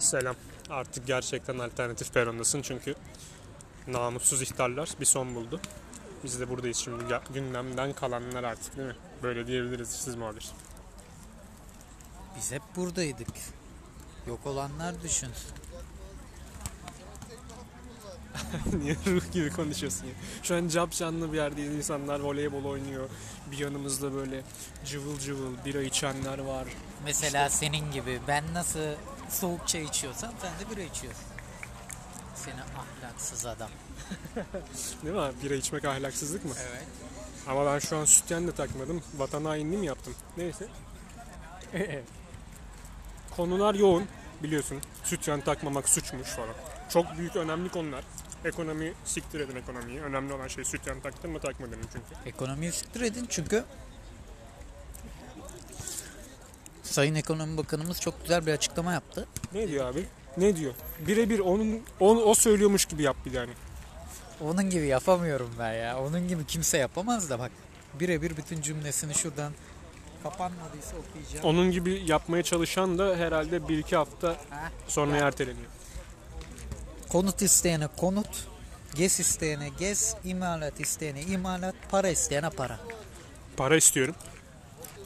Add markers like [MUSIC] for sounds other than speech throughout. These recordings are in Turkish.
Selam. Artık gerçekten alternatif perondasın çünkü namussuz ihtarlar bir son buldu. Biz de buradayız şimdi. Gündemden kalanlar artık değil mi? Böyle diyebiliriz siz muhabir. Biz hep buradaydık. Yok olanlar düşün. [LAUGHS] Niye ruh gibi konuşuyorsun ya? Şu an cap canlı bir yerdeyiz. İnsanlar voleybol oynuyor. Bir yanımızda böyle cıvıl cıvıl bira içenler var. Mesela senin gibi ben nasıl soğuk çay içiyorsam sen de bira içiyorsun. Seni ahlaksız adam. [LAUGHS] Değil mi? Bira içmek ahlaksızlık mı? Evet. Ama ben şu an sütyen de takmadım. Vatan hainliği mi yaptım? Neyse. [LAUGHS] Konular yoğun biliyorsun. Sütyen takmamak suçmuş falan. Çok büyük önemli konular. Ekonomi siktir edin ekonomiyi. Önemli olan şey sütyen taktın mı takmadın mı çünkü. Ekonomiyi siktir edin çünkü Sayın Ekonomi Bakanımız çok güzel bir açıklama yaptı. Ne diyor abi? Ne diyor? Birebir onun o, o söylüyormuş gibi yap bir yani. Onun gibi yapamıyorum ben ya. Onun gibi kimse yapamaz da bak. Birebir bütün cümlesini şuradan kapanmadıysa okuyacağım. Onun gibi yapmaya çalışan da herhalde bir iki hafta Ha? sonra Ya. erteleniyor. Konut isteyene konut, gez isteyene gez, imalat isteyene imalat, para isteyene para. Para istiyorum.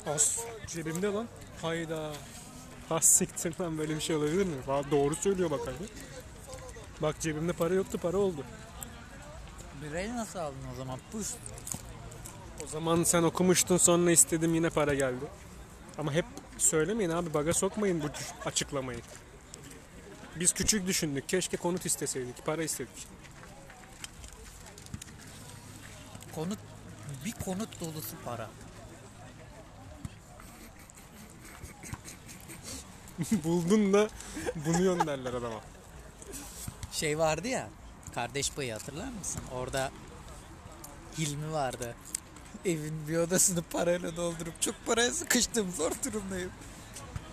As cebimde lan. Hayda. Has siktir lan böyle bir şey olabilir mi? Valla doğru söylüyor bak abi. Bak cebimde para yoktu para oldu. Birayı nasıl aldın o zaman? Puş. O zaman sen okumuştun sonra istedim yine para geldi. Ama hep söylemeyin abi baga sokmayın bu açıklamayı. Biz küçük düşündük. Keşke konut isteseydik. Para istedik. Konut, bir konut dolusu para. [LAUGHS] Buldun da bunuyorsun derler adama. Şey vardı ya, kardeş payı hatırlar mısın? Orada Hilmi vardı. Evin bir odasını parayla doldurup çok paraya sıkıştım, zor durumdayım.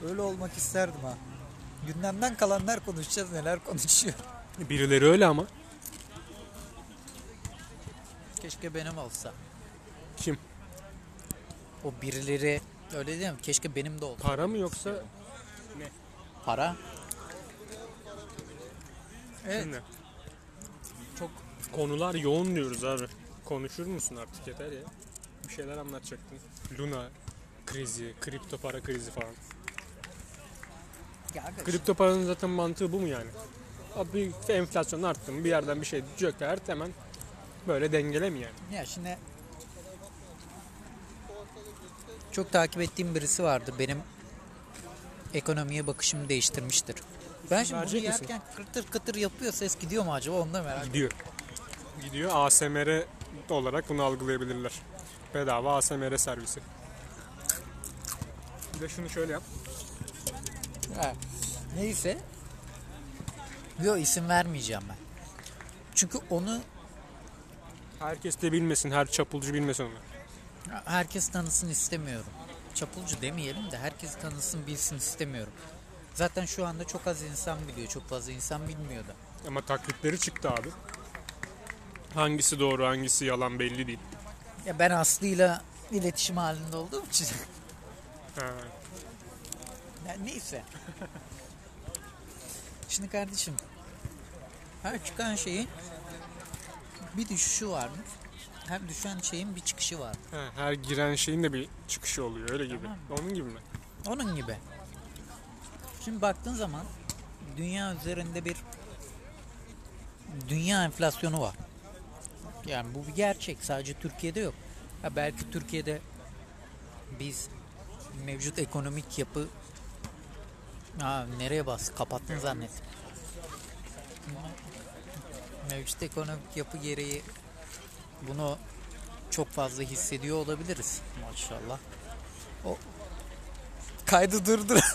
Öyle olmak isterdim ha. Gündemden kalanlar konuşacağız, neler konuşuyor. Birileri öyle ama. Keşke benim olsa. Kim? O birileri öyle değil mi? Keşke benim de olsa. Para mı yoksa Para. Evet. Şimdi Çok konular yoğun diyoruz abi. Konuşur musun artık yeter ya. Bir şeyler anlatacaktın. Luna krizi, kripto para krizi falan. ya Kripto paranın zaten mantığı bu mu yani? Abi enflasyon arttı mı bir yerden bir şey çöker hemen böyle dengele mi yani? Ya şimdi çok takip ettiğim birisi vardı. Benim ekonomiye bakışımı değiştirmiştir. Ben şimdi bunu Verecek misin? yerken kıtır kıtır yapıyor ses gidiyor mu acaba onu da merak ediyorum. Gidiyor. Gidiyor ASMR olarak bunu algılayabilirler. Bedava ASMR servisi. Bir de şunu şöyle yap. Ha, Neyse. Yok isim vermeyeceğim ben. Çünkü onu Herkes de bilmesin, her çapulcu bilmesin onu. herkes tanısın istemiyorum. Çapulcu demeyelim de herkes tanısın bilsin istemiyorum. Zaten şu anda çok az insan biliyor. Çok fazla insan bilmiyor da. Ama taklitleri çıktı abi. Hangisi doğru, hangisi yalan belli değil. Ya ben Aslı'yla iletişim halinde olduğum için. [LAUGHS] Ha. Ya neyse. Şimdi kardeşim. Her çıkan şeyin bir düşüşü vardır. Her düşen şeyin bir çıkışı var. Ha, her giren şeyin de bir çıkışı oluyor öyle gibi. Onun gibi mi? Onun gibi. Şimdi baktığın zaman dünya üzerinde bir dünya enflasyonu var. Yani bu bir gerçek. Sadece Türkiye'de yok. Ha belki Türkiye'de biz mevcut ekonomik yapı ha, nereye bas? Kapattın zannettim. Mevcut ekonomik yapı gereği bunu çok fazla hissediyor olabiliriz. Maşallah. O kaydı durdur. [LAUGHS]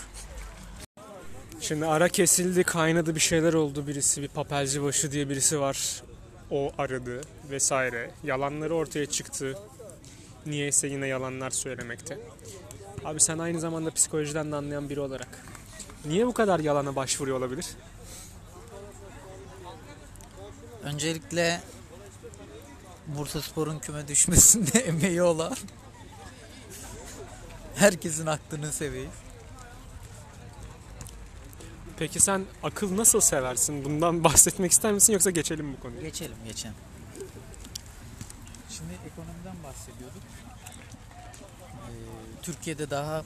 Şimdi ara kesildi, kaynadı bir şeyler oldu. Birisi bir papelci başı diye birisi var. O aradı vesaire. Yalanları ortaya çıktı. Niyeyse yine yalanlar söylemekte. Abi sen aynı zamanda psikolojiden de anlayan biri olarak. Niye bu kadar yalana başvuruyor olabilir? Öncelikle Bursa Spor'un küme düşmesinde [LAUGHS] emeği olan herkesin aklını seveyim. Peki sen akıl nasıl seversin? Bundan [LAUGHS] bahsetmek ister misin yoksa geçelim bu konuya? Geçelim geçelim. Şimdi ekonomiden bahsediyorduk. Ee, Türkiye'de daha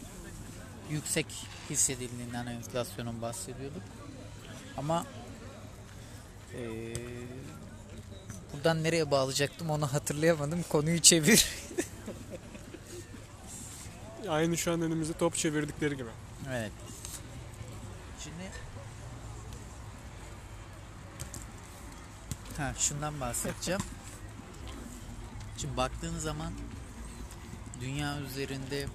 yüksek hissedildiğinden enflasyonun bahsediyorduk. Ama ee, buradan nereye bağlayacaktım onu hatırlayamadım. Konuyu çevir. [LAUGHS] Aynı şu an önümüzde top çevirdikleri gibi. Evet. Şimdi ha şundan bahsedeceğim. [LAUGHS] Şimdi baktığın zaman dünya üzerinde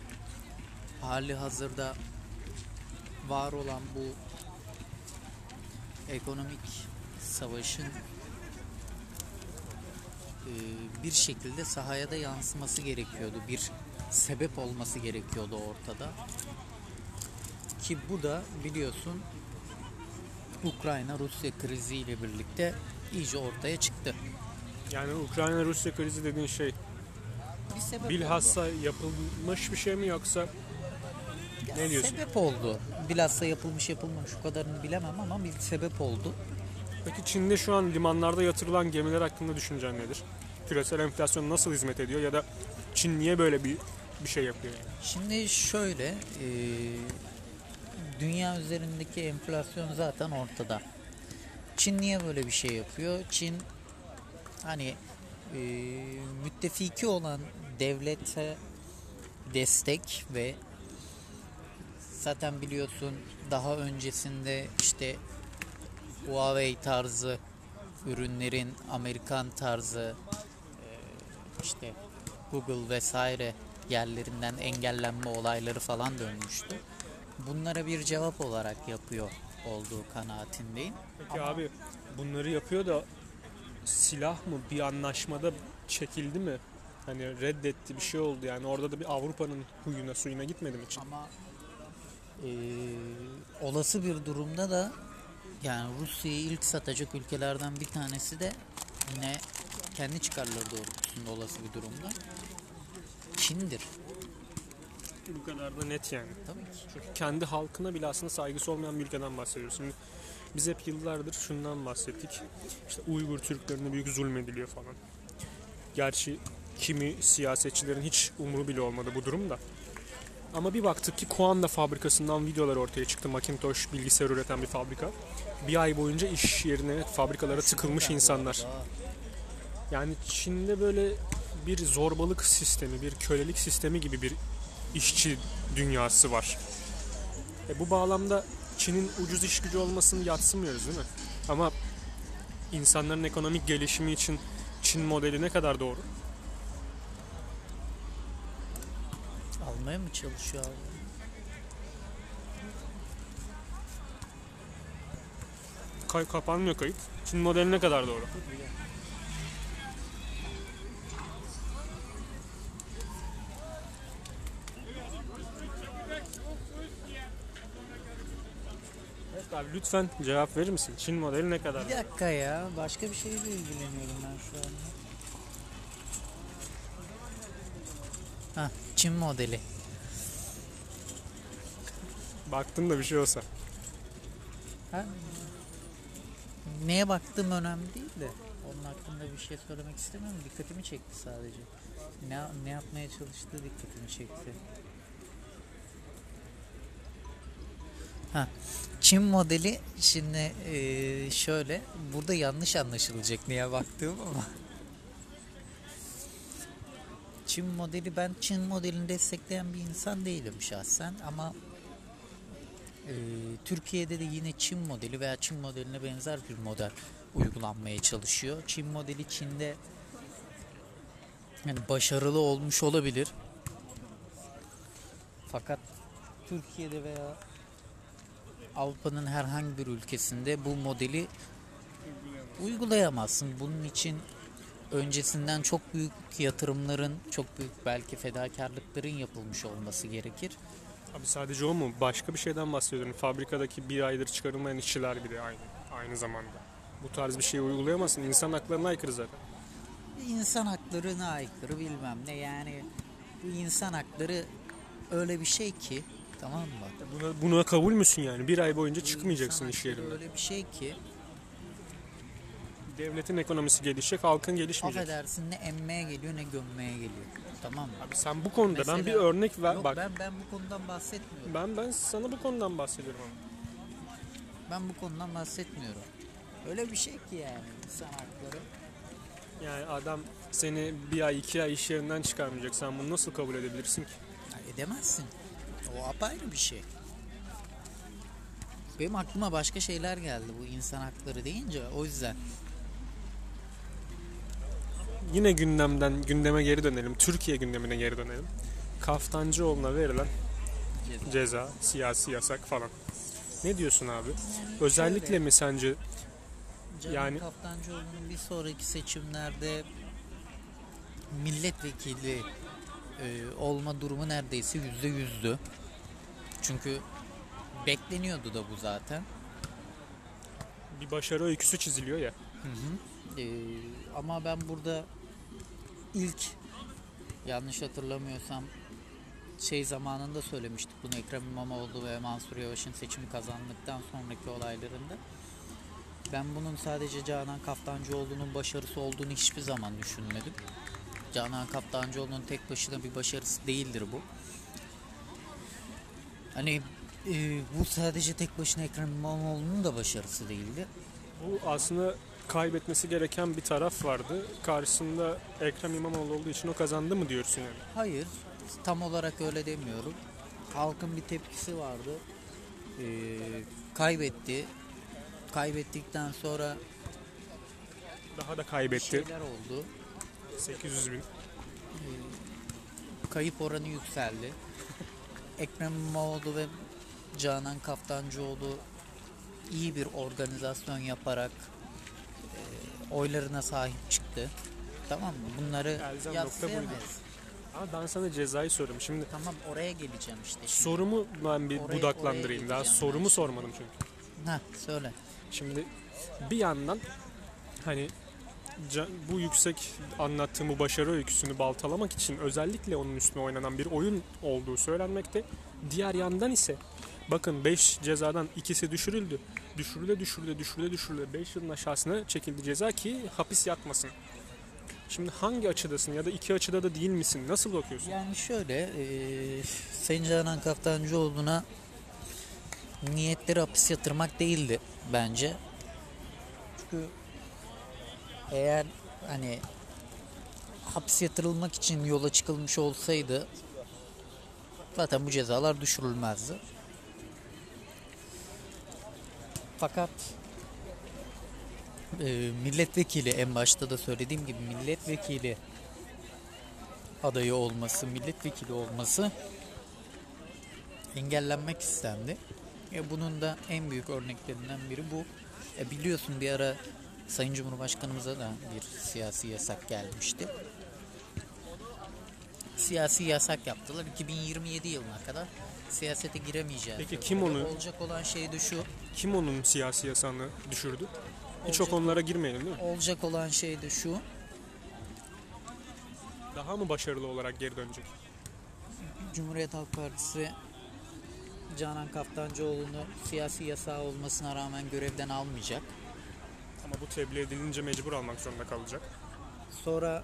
hali hazırda var olan bu ekonomik savaşın bir şekilde sahaya da yansıması gerekiyordu. Bir sebep olması gerekiyordu ortada. Ki bu da biliyorsun Ukrayna-Rusya kriziyle birlikte iyice ortaya çıktı. Yani Ukrayna-Rusya krizi dediğin şey Bir sebep bilhassa yapılmış bir şey mi yoksa oldu. ne Ya diyorsun? Sebep oldu. Bilhassa yapılmış yapılmamış o kadarını bilemem ama bir sebep oldu. Peki Çin'de şu an limanlarda yatırılan gemiler hakkında düşüncen nedir? Küresel enflasyon nasıl hizmet ediyor ya da Çin niye böyle bir bir şey yapıyor yani? Şimdi şöyle e, dünya üzerindeki enflasyon zaten ortada. Çin niye böyle bir şey yapıyor? Çin hani e, müttefiki olan devlete destek ve zaten biliyorsun daha öncesinde işte Huawei tarzı ürünlerin Amerikan tarzı işte Google vesaire yerlerinden engellenme olayları falan dönmüştü. Bunlara bir cevap olarak yapıyor olduğu kanaatindeyim. Peki abi bunları yapıyor da silah mı bir anlaşmada çekildi mi? Hani reddetti bir şey oldu yani orada da bir Avrupa'nın huyuna suyuna gitmedi mi Çin? Ama eee, olası bir durumda da yani Rusya'yı ilk satacak ülkelerden bir tanesi de yine kendi çıkarları doğrultusunda olası bir durumda Çin'dir. Bu kadar da net yani. Tabii ki. Çünkü kendi halkına bile aslında saygısı olmayan bir ülkeden bahsediyoruz. Şimdi biz hep yıllardır şundan bahsettik. İşte Uygur Türklerine büyük zulmediliyor falan. Gerçi kimi siyasetçilerin hiç umuru bile olmadı bu durumda. Ama bir baktık ki Kuanda fabrikasından videolar ortaya çıktı. Macintosh bilgisayar üreten bir fabrika. Bir ay boyunca iş yerine, fabrikalara tıkılmış insanlar. Yani Çin'de böyle bir zorbalık sistemi, bir kölelik sistemi gibi bir işçi dünyası var. E bu bağlamda Çin'in ucuz iş gücü olmasını yatsımıyoruz değil mi? Ama insanların ekonomik gelişimi için Çin modeli ne kadar doğru? Almaya mı çalışıyor abi? Kay kapanmıyor kayıt. Çin modeli ne kadar doğru? Evet abi lütfen cevap verir misin? Çin modeli ne kadar? Bir dakika ya. Başka bir şeyle ilgileniyorum ben şu anda. Ha, Çin modeli. Baktım da bir şey olsa. Ha? Neye baktığım önemli değil de onun hakkında bir şey söylemek istemiyorum. Dikkatimi çekti sadece. Ne, ne yapmaya çalıştığı dikkatimi çekti. Ha, Çin modeli şimdi eee, şöyle burada yanlış anlaşılacak neye baktığım ama Çin modeli ben Çin modelini destekleyen bir insan değilim şahsen ama ee, Türkiye'de de yine Çin modeli veya Çin modeline benzer bir model uygulanmaya çalışıyor. Çin modeli Çin'de yani başarılı olmuş olabilir. Fakat Türkiye'de veya Avrupa'nın herhangi bir ülkesinde bu modeli uygulayamazsın. Bunun için öncesinden çok büyük yatırımların, çok büyük belki fedakarlıkların yapılmış olması gerekir. Abi sadece o mu? Başka bir şeyden bahsediyorum. Fabrikadaki bir aydır çıkarılmayan işçiler bile aynı, aynı zamanda. Bu tarz bir şey uygulayamazsın. İnsan haklarına aykırı zaten. İnsan haklarına aykırı bilmem ne yani bu insan hakları öyle bir şey ki Tamam mı? Buna, buna kabul müsün yani? Bir ay boyunca çıkmayacaksın iş yerinden. Öyle bir şey ki Devletin ekonomisi gelişecek, halkın gelişmeyecek. affedersin ne emmeye geliyor ne gömmeye geliyor. Tamam mı? Abi sen bu konuda ben Mesela- bir örnek ver Yok bak. ben ben bu konudan bahsetmiyorum. Ben ben sana bu konudan bahsediyorum. Ben bu konudan bahsetmiyorum. Öyle bir şey ki yani insan hakları. Yani adam seni bir ay iki ay iş yerinden çıkarmayacak. Sen bunu nasıl kabul edebilirsin ki? Ya edemezsin. O apayrı bir şey. Benim aklıma başka şeyler geldi bu insan hakları deyince o yüzden. Yine gündemden gündeme geri dönelim. Türkiye gündemine geri dönelim. Kaftancıoğlu'na verilen ceza, siyasi yasak falan. Ne diyorsun abi? Özellikle şöyle- mi sence Canan Yani- Kaftancıoğlu'nun bir sonraki seçimlerde milletvekili e, olma durumu neredeyse yüzde yüzdü. Çünkü bekleniyordu da bu zaten. bir başarı öyküsü çiziliyor ya? Ee, ama ben burada ilk yanlış hatırlamıyorsam şey zamanında söylemiştik bunu Ekrem İmamoğlu ve Mansur Yavaş'ın seçimi kazandıktan sonraki olaylarında. Ben bunun sadece Canan Kaftancıoğlu'nun başarısı olduğunu hiçbir zaman düşünmedim. Canan Kaftancıoğlu'nun tek başına bir başarısı değildir bu. Hani e, bu sadece tek başına Ekrem İmamoğlu'nun da başarısı değildi. Bu aslında kaybetmesi gereken bir taraf vardı. Karşısında Ekrem İmamoğlu olduğu için o kazandı mı diyorsun yani? Hayır, tam olarak öyle demiyorum. Halkın bir tepkisi vardı. Ee, kaybetti. Kaybettikten sonra Daha da kaybetti. şeyler oldu. 800 bin. Kayıp oranı yükseldi. [LAUGHS] Ekrem İmamoğlu ve Canan Kaftancıoğlu iyi bir organizasyon yaparak e, oylarına sahip çıktı. Tamam mı? Bunları Elzem yadsıyamayız. Ama ben sana cezayı soruyorum. Şimdi Tamam oraya geleceğim işte. Şimdi. sorumu ben bir Oraya- budaklandırayım. oraya Daha sorumu ben. sormadım çünkü. Ha söyle. Şimdi bir yandan hani bu yüksek anlattığım bu başarı öyküsünü baltalamak için özellikle onun üstüne oynanan bir oyun olduğu söylenmekte. Diğer yandan ise bakın 5 cezadan ikisi düşürüldü. Düşürüle düşürüle düşürüle düşürüle 5 yılın aşağısına çekildi ceza ki hapis yatmasın. Şimdi hangi açıdasın ya da iki açıda da değil misin? Nasıl bakıyorsun? Yani şöyle eee Sayın Canan Kaftancıoğlu'na niyetleri hapis yatırmak değildi bence. Çünkü eğer hani hapis yatırılmak için yola çıkılmış olsaydı zaten bu cezalar düşürülmezdi. Fakat eee, milletvekili en başta da söylediğim gibi milletvekili adayı olması, milletvekili olması engellenmek istendi. E bunun da en büyük örneklerinden biri bu. E biliyorsun bir ara Sayın Cumhurbaşkanımıza da bir siyasi yasak gelmişti. Siyasi yasak yaptılar. 2027 yılına kadar siyasete giremeyeceğiz. Peki kim onu- Olacak olan şey de şu. Kim onun siyasi yasağını düşürdü? Hiç o konulara girmeyelim değil mi? Olacak olan şey de şu. Daha mı başarılı olarak geri dönecek? Cumhuriyet Halk Partisi Canan Kaftancıoğlu'nu siyasi yasağı olmasına rağmen görevden almayacak. Ama bu tebliğ edilince mecbur almak zorunda kalacak. Sonra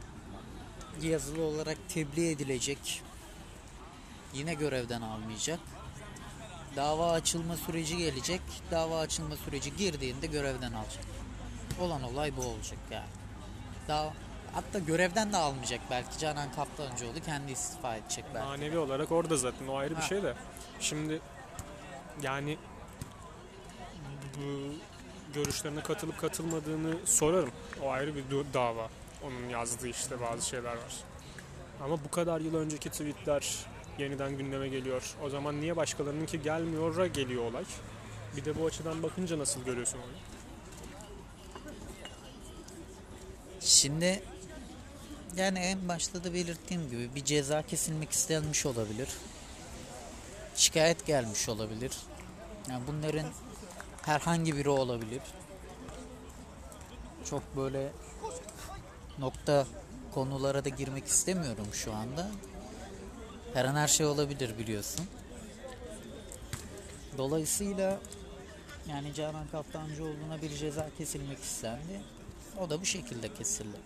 yazılı olarak tebliğ edilecek. Yine görevden almayacak. Dava açılma süreci gelecek. Dava açılma süreci girdiğinde görevden alacak. Olan olay bu olacak yani. Daha hatta görevden de almayacak belki Canan Kaftancıoğlu kendi istifa edecek belki. Manevi olarak orada zaten o ayrı bir Ha. şey de. Şimdi yani bu görüşlerine katılıp katılmadığını sorarım. O ayrı bir dava. Onun yazdığı işte bazı şeyler var. Ama bu kadar yıl önceki tweetler yeniden gündeme geliyor. O zaman niye başkalarınınki gelmiyor'a geliyor olay? Bir de bu açıdan bakınca nasıl görüyorsun onu? Şimdi yani en başta da belirttiğim gibi bir ceza kesilmek istenmiş olabilir. Şikayet gelmiş olabilir. Yani bunların herhangi biri olabilir. Çok böyle nokta konulara da girmek istemiyorum şu anda. Her an her şey olabilir biliyorsun. Dolayısıyla yani Canan Kaftancıoğlu'na bir ceza kesilmek istendi. O da bu şekilde kesildi.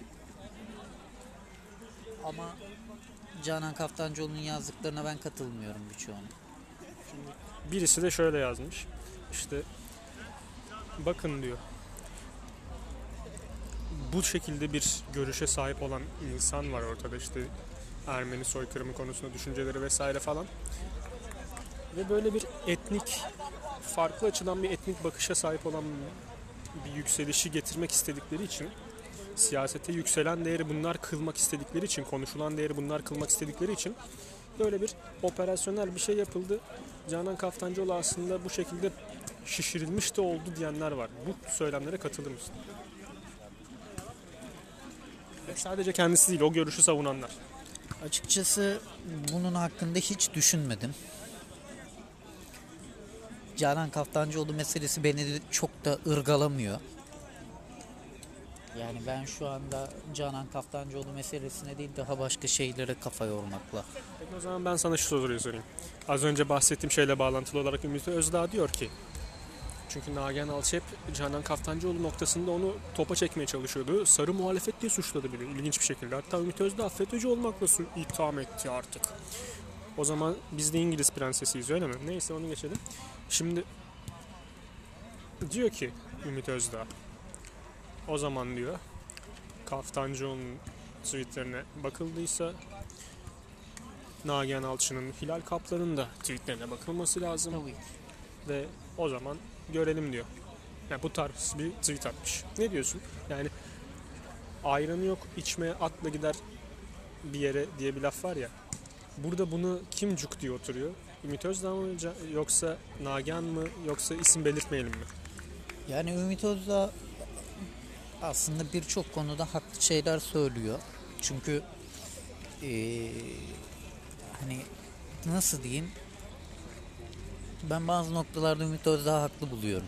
Ama Canan Kaftancıoğlu'nun yazdıklarına ben katılmıyorum birçoğuna. Birisi de şöyle yazmış. İşte bakın diyor. Bu şekilde bir görüşe sahip olan insan var ortada işte Ermeni soykırımı konusunda düşünceleri vesaire falan. Ve böyle bir etnik farklı açıdan bir etnik bakışa sahip olan bir yükselişi getirmek istedikleri için siyasete yükselen değeri bunlar kılmak istedikleri için konuşulan değeri bunlar kılmak istedikleri için böyle bir operasyonel bir şey yapıldı. Canan Kaftancıoğlu aslında bu şekilde şişirilmiş de oldu diyenler var. Bu söylemlere katılır mısın? Ve sadece kendisi değil, o görüşü savunanlar. Açıkçası bunun hakkında hiç düşünmedim. Canan Kaftancıoğlu meselesi beni de çok da ırgalamıyor. Yani ben şu anda Canan Kaftancıoğlu meselesine değil daha başka şeylere kafa yormakla. Peki o zaman ben sana şu soruyu sorayım. Az önce bahsettiğim şeyle bağlantılı olarak Ümit Özdağ diyor ki çünkü Nagihan Alçep Canan Kaftancıoğlu noktasında onu topa çekmeye çalışıyordu. Sarı muhalefet diye suçladı bile ilginç bir şekilde. Hatta Ümit Özdağ FETÖ'cü olmakla su- itham etti artık. O zaman biz de İngiliz prensesiyiz öyle mi? Neyse onu geçelim. Şimdi diyor ki Ümit Özdağ o zaman diyor Kaftancıoğlu'nun tweetlerine bakıldıysa Nagihan Alçı'nın Hilal Kaplan'ın da tweetlerine bakılması lazım Tabii ve o zaman görelim diyor. Yani bu tarz bir tweet atmış. Ne diyorsun? Yani ayranı yok içmeye atla gider bir yere diye bir laf var ya. Burada bunu kim cuk diye oturuyor? Ümit Özdağ mı yoksa Nagihan mı yoksa isim belirtmeyelim mi? Yani Ümit Özdağ aslında birçok konuda haklı şeyler söylüyor. Çünkü eee, hani nasıl diyeyim ben bazı noktalarda Ümit Özdağ haklı buluyorum.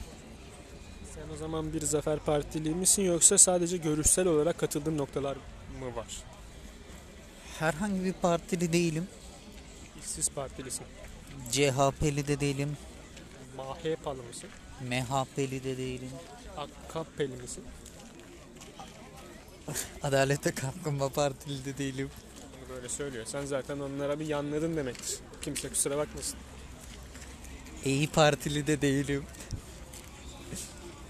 Sen o zaman bir Zafer Partili misin yoksa sadece görüşsel olarak katıldığın noktalar mı var? Herhangi bir partili değilim. İşsiz partilisin. CHP'li de değilim. MHP'lı mısın? MHP'li de değilim. AKP'li misin? Adalete Kalkınma Partili de değilim. Bunu böyle söylüyor. Sen zaten onlara bir yanladın demektir. Kimse kusura bakmasın. İyi Partili de değilim.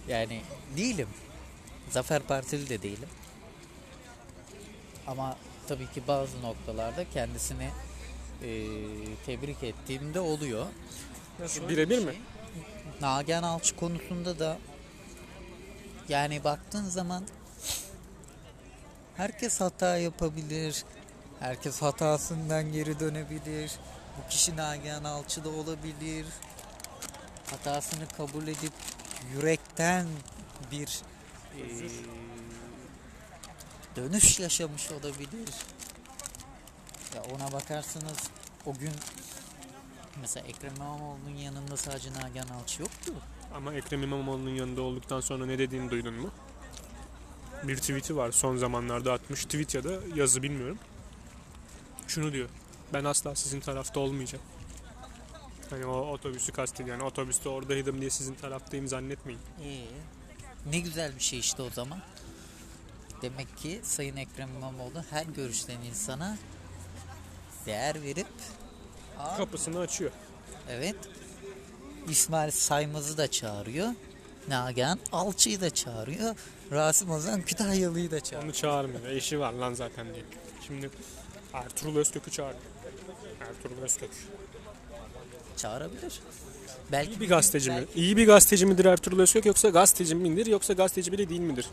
Yani değilim. Zafer Partili de değilim. Ama tabii ki bazı noktalarda kendisini eee, tebrik ettiğimde oluyor. Nasıl? Birebir bir mi? şey, Nagihan Alçı konusunda da yani baktığın zaman herkes hata yapabilir. Herkes hatasından geri dönebilir. Bu kişi Nagihan Alçı da olabilir. Hatasını kabul edip yürekten bir eee, dönüş yaşamış olabilir. Ya ona bakarsanız o gün mesela Ekrem İmamoğlu'nun yanında sadece Nagihan Alçı yoktu. Ama Ekrem İmamoğlu'nun yanında olduktan sonra ne dediğini duydun mu? Bir tweet'i var son zamanlarda atmış. Tweet ya da yazı bilmiyorum. Şunu diyor. Ben asla sizin tarafta olmayacağım. Hani o otobüsü kastediyor. Yani otobüste oradaydım diye sizin taraftayım zannetmeyin. Ee, ne güzel bir şey işte o zaman. Demek ki Sayın Ekrem İmamoğlu her görüşten insana değer verip Kapısını açıyor. evet İsmail Saymaz'ı da çağırıyor. Nagihan Alçı'yı da çağırıyor. Rasim Ozan Kütahyalı'yı da çağırıyor. Onu çağırmıyor. Eşi var lan zaten diye. Şimdi Ertuğrul Özkök'ü çağırıyor. Ertuğrul Özkök. Çağırabilir. Belki İyi bir gazeteci mi? İyi bir gazeteci midir Ertuğrul Özkök yoksa gazeteci midir yoksa gazeteci bile değil midir?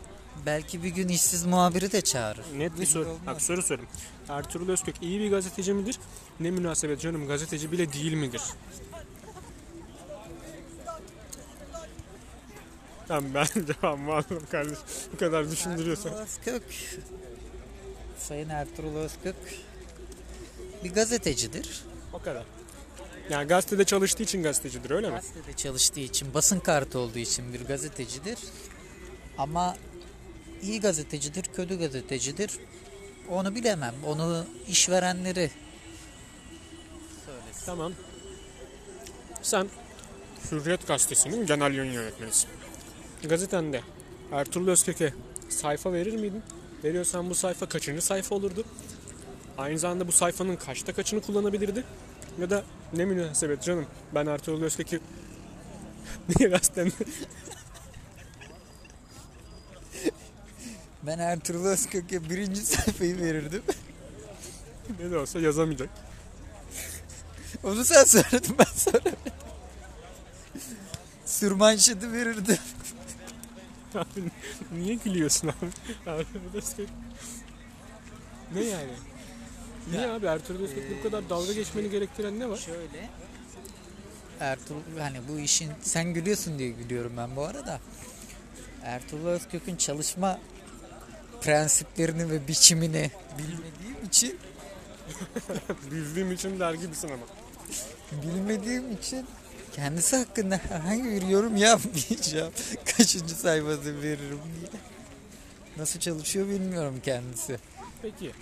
belki bir gün işsiz muhabiri de çağırır. Net bir soru. Bak soru sorayım. Ertuğrul Özkök iyi bir gazeteci midir? Ne münasebet canım gazeteci bile değil midir? Tamam ben [LAUGHS] cevabımı aldım kardeşim. Bu kadar düşündürüyorsan. Ertuğrul Özkök Sayın Ertuğrul Özkök bir gazetecidir. O kadar. Yani gazetede çalıştığı için gazetecidir öyle mi? Gazetede çalıştığı için, basın kartı olduğu için bir gazetecidir. Ama iyi gazetecidir, kötü gazetecidir. Onu bilemem. Onu işverenleri söylesin. Tamam. Sen Hürriyet Gazetesi'nin genel yayın yönetmenisin. Gazetende Ertuğrul Özkök'e sayfa verir miydin? Veriyorsan bu sayfa kaçıncı sayfa olurdu? Aynı zamanda bu sayfanın kaçta kaçını kullanabilirdi? Ya da ne münasebet canım ben Ertuğrul Özkök'ü [LAUGHS] niye gazetemde [LAUGHS] Ben Ertuğrul Özkök'e birinci sayfayı verirdim. ne de olsa yazamayacak. [LAUGHS] Onu sen söyledin ben söylemedim. Sürmanşeti verirdim. Abi niye gülüyorsun abi? Ertuğrul Özkök. Ne yani? Niye Ya, abi Ertuğrul Özkök'le bu kadar dalga geçmeni gerektiren ne var? Şöyle. Ertuğrul hani bu işin sen gülüyorsun diye gülüyorum ben bu arada. Ertuğrul Özkök'ün çalışma prensiplerini ve biçimini bilmediğim için [LAUGHS] Bildiğim için der gibisin ama. bilmediğim için kendisi hakkında herhangi bir yorum yapmayacağım. [LAUGHS] Kaçıncı sayfası veririm diye. Nasıl çalışıyor bilmiyorum kendisi. Peki.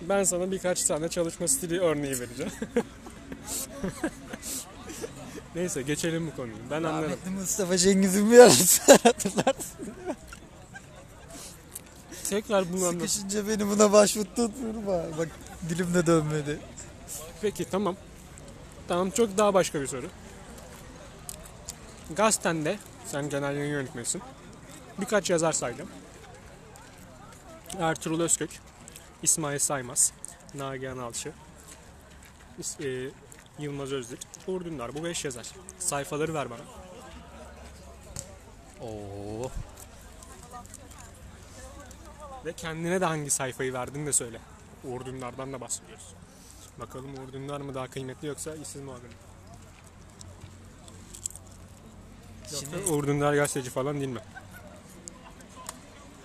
Ben sana birkaç tane çalışma stili örneği vereceğim. [LAUGHS] Neyse geçelim bu konuyu. Ben anlarım. Rahmetli Mustafa Cengiz'in bir hatırlarsın. Tekrar bunu anlat. Sıkışınca beni buna başvurttun. Bak dilimde dönmedi. Peki tamam. Tamam çok daha başka bir soru. Gazetende sen genel yayın yönetmenisin. Birkaç yazar saydım. Ertuğrul Özkök, İsmail Saymaz, Nagihan Alçı, e, Yılmaz Özdil, Uğur Dündar. Bu beş yazar. Sayfaları ver bana. Oo. Ve kendine de hangi sayfayı verdin de söyle. Uğur Dündar'dan da bahsediyoruz. Bakalım Uğur Dündar mı daha kıymetli yoksa işsiz muhabir mi? Yoksa Şimdi, Uğur Dündar gazeteci falan değil mi?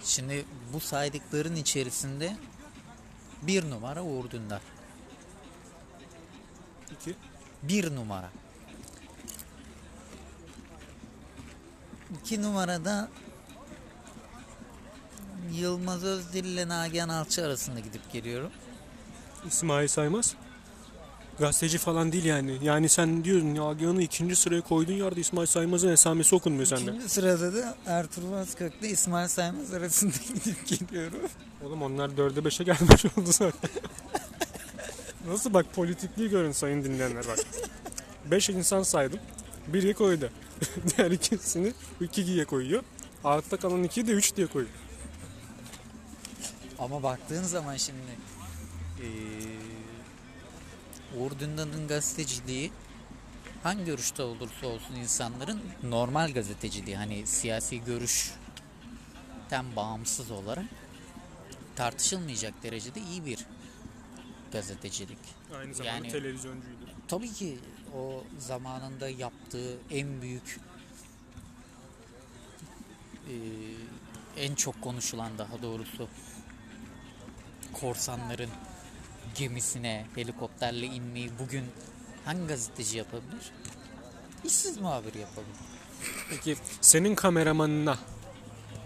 şimdi bu saydıkların içerisinde bir numara Uğur Dündar. İki. Bir numara. İki numarada Yılmaz Özdil ile Nagihan Alçı arasında gidip geliyorum. İsmail Saymaz. Gazeteci falan değil yani. Yani sen diyorsun Nagihan'ı ikinci sıraya koyduğun yerde İsmail Saymaz'ın esamesi okunmuyor sende. İkinci sırada da Ertuğrul Özkök ile İsmail Saymaz arasında [LAUGHS] gidip geliyorum. Oğlum onlar dörde beşe gelmiş [LAUGHS] oldu zaten. Nasıl bak politikliği görün sayın dinleyenler bak. Beş insan saydım. Biri koydu. [LAUGHS] Diğer ikisini iki diye koyuyor. Altta kalan iki de üç diye koyuyor. Ama baktığın zaman şimdi eee Uğur Dündar'ın gazeteciliği hangi görüşte olursa olsun insanların normal gazeteciliği hani siyasi görüşten bağımsız olarak tartışılmayacak derecede iyi bir gazetecilik. Aynı zamanda Yani- televizyoncuydu. Tabii ki o zamanında yaptığı en büyük eee, en çok konuşulan daha doğrusu korsanların gemisine helikopterle inmeyi bugün hangi gazeteci yapabilir? İşsiz muhabir yapabilir. Peki senin kameramanına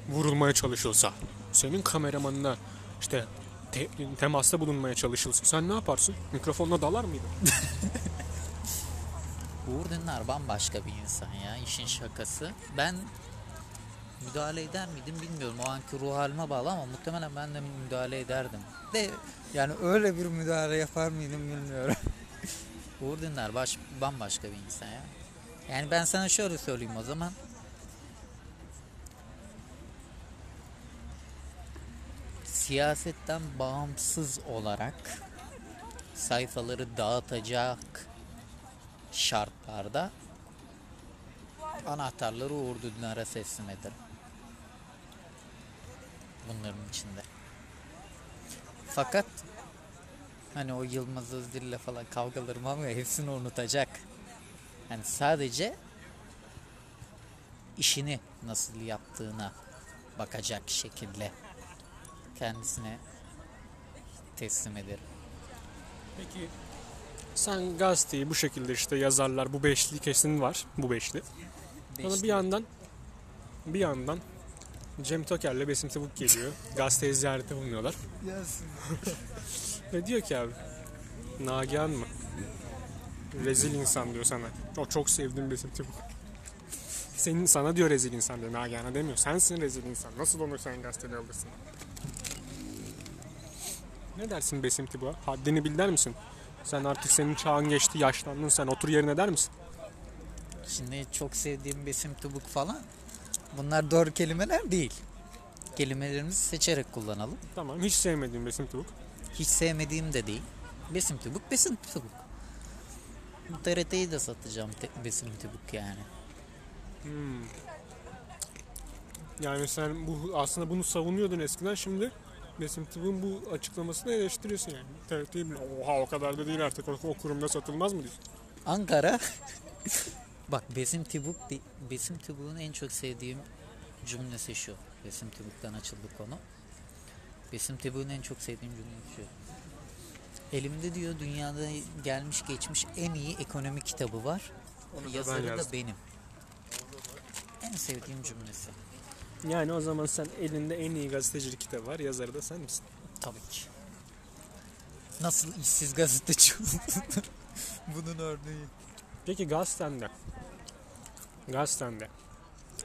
vurulmaya çalışılsa, senin kameramanına işte te- temasta bulunmaya çalışılsa sen ne yaparsın? Mikrofonla dalar mıydın? [LAUGHS] Uğur Dündar bambaşka bir insan ya işin şakası. Ben müdahale eder miydim bilmiyorum. O anki ruh halime bağlı ama muhtemelen ben de müdahale ederdim. De yani öyle bir müdahale yapar mıydım bilmiyorum. [LAUGHS] Uğur Dündar baş, bambaşka bir insan ya. Yani ben sana şöyle söyleyeyim o zaman. Siyasetten bağımsız olarak sayfaları dağıtacak şartlarda anahtarları Uğur Dündar'a teslim ederim. Bunların içinde. Fakat hani o Yılmaz Özdil'le falan kavgalarım var ya hepsini unutacak. Yani sadece işini nasıl yaptığına bakacak şekilde kendisine teslim ederim. Peki sen gazeteyi bu şekilde işte yazarlar bu beşli kesin var bu beşli. Sonra bir yandan bir yandan Cem Toker'le Besim Tavuk geliyor. Gazeteyi ziyarete bulunuyorlar. [LAUGHS] Ve diyor ki abi Nagihan mı? rezil insan diyor sana. O çok sevdiğim Besim Tibuk. Senin sana diyor rezil insan diyor. Nagihan'a demiyor. Sensin rezil insan. Nasıl onu sen gazetede alırsın? Ne dersin Besim Tibuk'a? Haddini bil der misin? Sen artık senin çağın geçti, yaşlandın sen otur yerine der misin? Şimdi çok sevdiğim besim tubuk falan. Bunlar doğru kelimeler değil. Kelimelerimizi seçerek kullanalım. Tamam hiç sevmediğim Besim Tibuk. Hiç sevmediğim de değil. Besim tubuk, besim tubuk. Bu TRT'yi de satacağım te- besim tubuk yani. Hmm. Yani sen bu aslında bunu savunuyordun eskiden şimdi Besim Tibuk'un bu açıklamasını eleştiriyorsun yani. TRT'yi bile oha o kadar da değil artık o, o kurumda satılmaz mı diyorsun? Ankara. [LAUGHS] Bak Besim Tibuk, Besim Tibuk'un en çok sevdiğim cümlesi şu. Besim Tibuk'tan açıldı konu. Besim Tibuk'un en çok sevdiğim cümlesi şu. Elimde diyor dünyada gelmiş geçmiş en iyi ekonomi kitabı var. Onu da ben Yazarı da yazdım. benim. En sevdiğim cümlesi. Yani o zaman sen elinde en iyi gazetecilik kitabı var yazarı da sen misin? Tabii ki. Nasıl işsiz gazeteci? [LAUGHS] Bunun örneği. Peki gazetende gazetende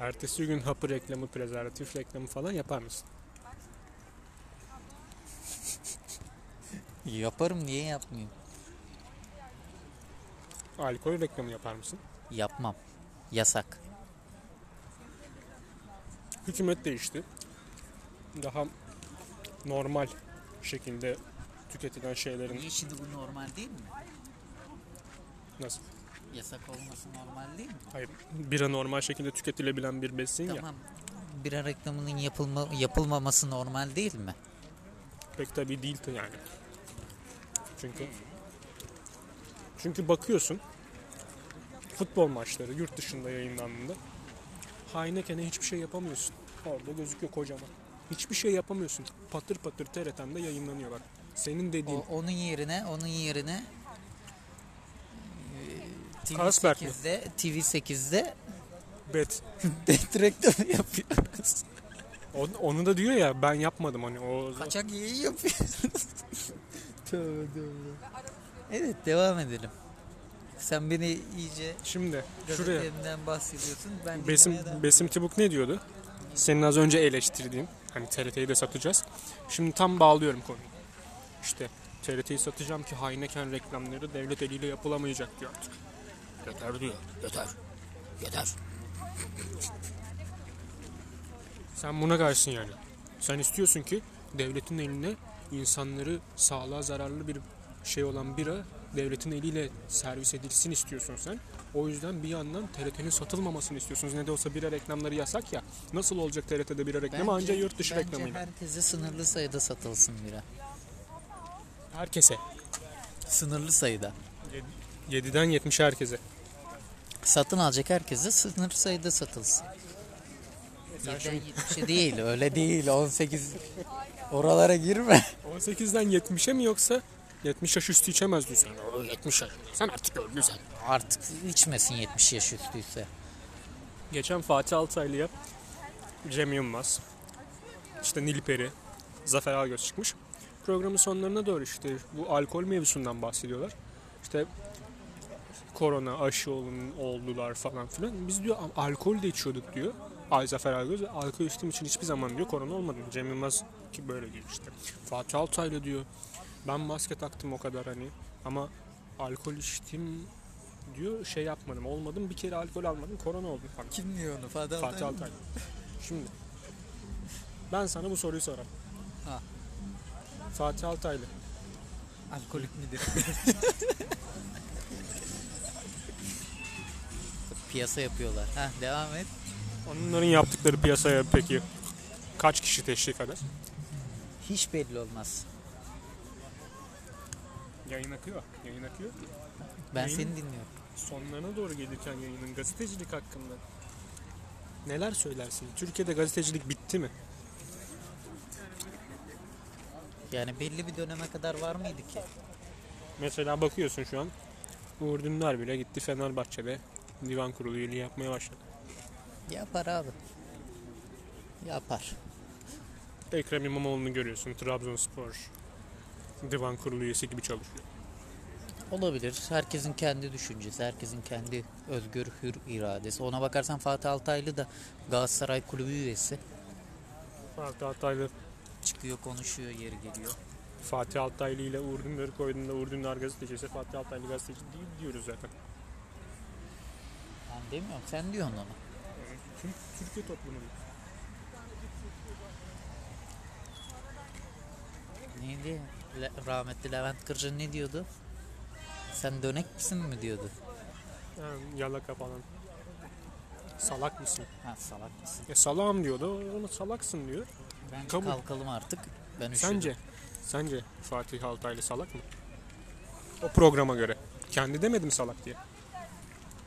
ertesi gün hapı reklamı, prezervatif reklamı falan yapar mısın? [LAUGHS] Yaparım niye yapmayayım? Alkol reklamı yapar mısın? Yapmam. Yasak. Hükümet değişti. Daha normal şekilde tüketilen şeylerin Niye şimdi bu normal değil mi? nasıl? Yasak olması normal değil mi? Hayır, bira normal şekilde tüketilebilen bir besin ya. Tamam. Bira reklamının yapılma, yapılmaması normal değil mi? Pek tabii değil yani. Çünkü çünkü bakıyorsun futbol maçları yurt dışında yayınlandığında Heineken'e hiçbir şey yapamıyorsun. Orada gözüküyor kocaman. Hiçbir şey yapamıyorsun. Patır patır TRT'de yayınlanıyorlar. Senin dediğin O, onun yerine onun yerine e, Carlsberg mi? TV8'de TV8'de [LAUGHS] bet. [LAUGHS] det reklamı yapıyoruz. O- Onu da diyor ya ben yapmadım hani o Kaçak yayın yapıyoruz. [LAUGHS] tövbe tövbe. Evet devam edelim. Sen beni iyice Şimdi şuraya bahsediyorsun. Ben Besim Besim Tibuk ne diyordu? Senin az önce eleştirdiğin hani TRT'yi de satacağız. Şimdi tam bağlıyorum konuyu. İşte TRT'yi satacağım ki Heineken reklamları devlet eliyle yapılamayacak diyor artık. Yeter diyor. Yeter. Yeter. Sen buna karşısın yani. Sen istiyorsun ki devletin eline insanları sağlığa zararlı bir şey olan bira devletin eliyle servis edilsin istiyorsun sen. O yüzden bir yandan TRT'nin satılmamasını istiyorsunuz. Ne de olsa bira reklamları yasak ya. Nasıl olacak TRT'de bira reklamı? Bence- Anca yurt dışı bence reklamıyla. herkese sınırlı sayıda satılsın bira. Herkese. Sınırlı sayıda. 7'den 70'e herkese. Satın alacak herkese sınırlı sayıda satılsın. Sen 7'den şimdi 70'e değil öyle değil 18 oralara girme. 18'den 70'e mi yoksa 70 yaş üstü içemez diyorsun. O 70 yaş. Sen artık öldün sen. Artık içmesin 70 yaş üstüyse. Geçen Fatih Altaylı'ya Cem Yılmaz, işte Nilperi, Zafer Algöz çıkmış. Programın sonlarına doğru işte bu alkol mevzusundan bahsediyorlar. İşte korona aşı olun, oldular falan filan. Biz diyor alkol de içiyorduk diyor. Ay Zafer Algöz alkol içtiğim için hiçbir zaman diyor korona olmadı. Cem Yılmaz ki böyle diyor işte. Fatih Altaylı diyor ben maske taktım o kadar hani ama alkol içtim diyor şey yapmadım olmadım bir kere alkol almadım korona oldum falan. Kim diyor onu? Fatih, Fatih Altaylı. Şimdi ben sana bu soruyu sorarım. Ha. Fatih Altaylı Alkolik midir? [LAUGHS] Piyasa yapıyorlar. Ha devam et. onların yaptıkları piyasaya peki kaç kişi teşvik eder? Hiç belli olmaz. Yayın akıyor. Yayın akıyor. Ben Yayın- seni dinliyorum. Sonlarına doğru gelirken yayının gazetecilik hakkında neler söylersin? Türkiye'de gazetecilik bitti mi? Yani belli bir döneme kadar var mıydı ki? Mesela bakıyorsun şu an Uğur Dündar bile gitti Fenerbahçe'de divan kurulu üyeliği yapmaya başladı. Yapar abi. Yapar. Ekrem İmamoğlu'nu görüyorsun Trabzonspor divan kurulu üyesi gibi çalışıyor. Olabilir. Herkesin kendi düşüncesi, herkesin kendi özgür hür iradesi. Ona bakarsan Fatih Altaylı da Galatasaray kulübü üyesi. Fatih Altaylı Çıkıyor konuşuyor yeri geliyor. Fatih Altaylı ile Uğur Dündar'ı koyduğunda Uğur Dündar gazeteci ise Fatih Altaylı gazeteci değil diyoruz zaten. Demiyorum sen diyorsun onu. Çünkü Türkiye toplumu. Neydi? Le- rahmetli Levent Kırcı ne diyordu? Sen dönek misin mi diyordu? Yani yalaka falan. Salak mısın? Ha salak mısın? E salağım diyordu. Ona salaksın diyor. Ben Kabul. kalkalım artık. Ben üşüdüm. Sence? Sence Fatih Altaylı salak mı? O programa göre. Kendi demedim salak diye.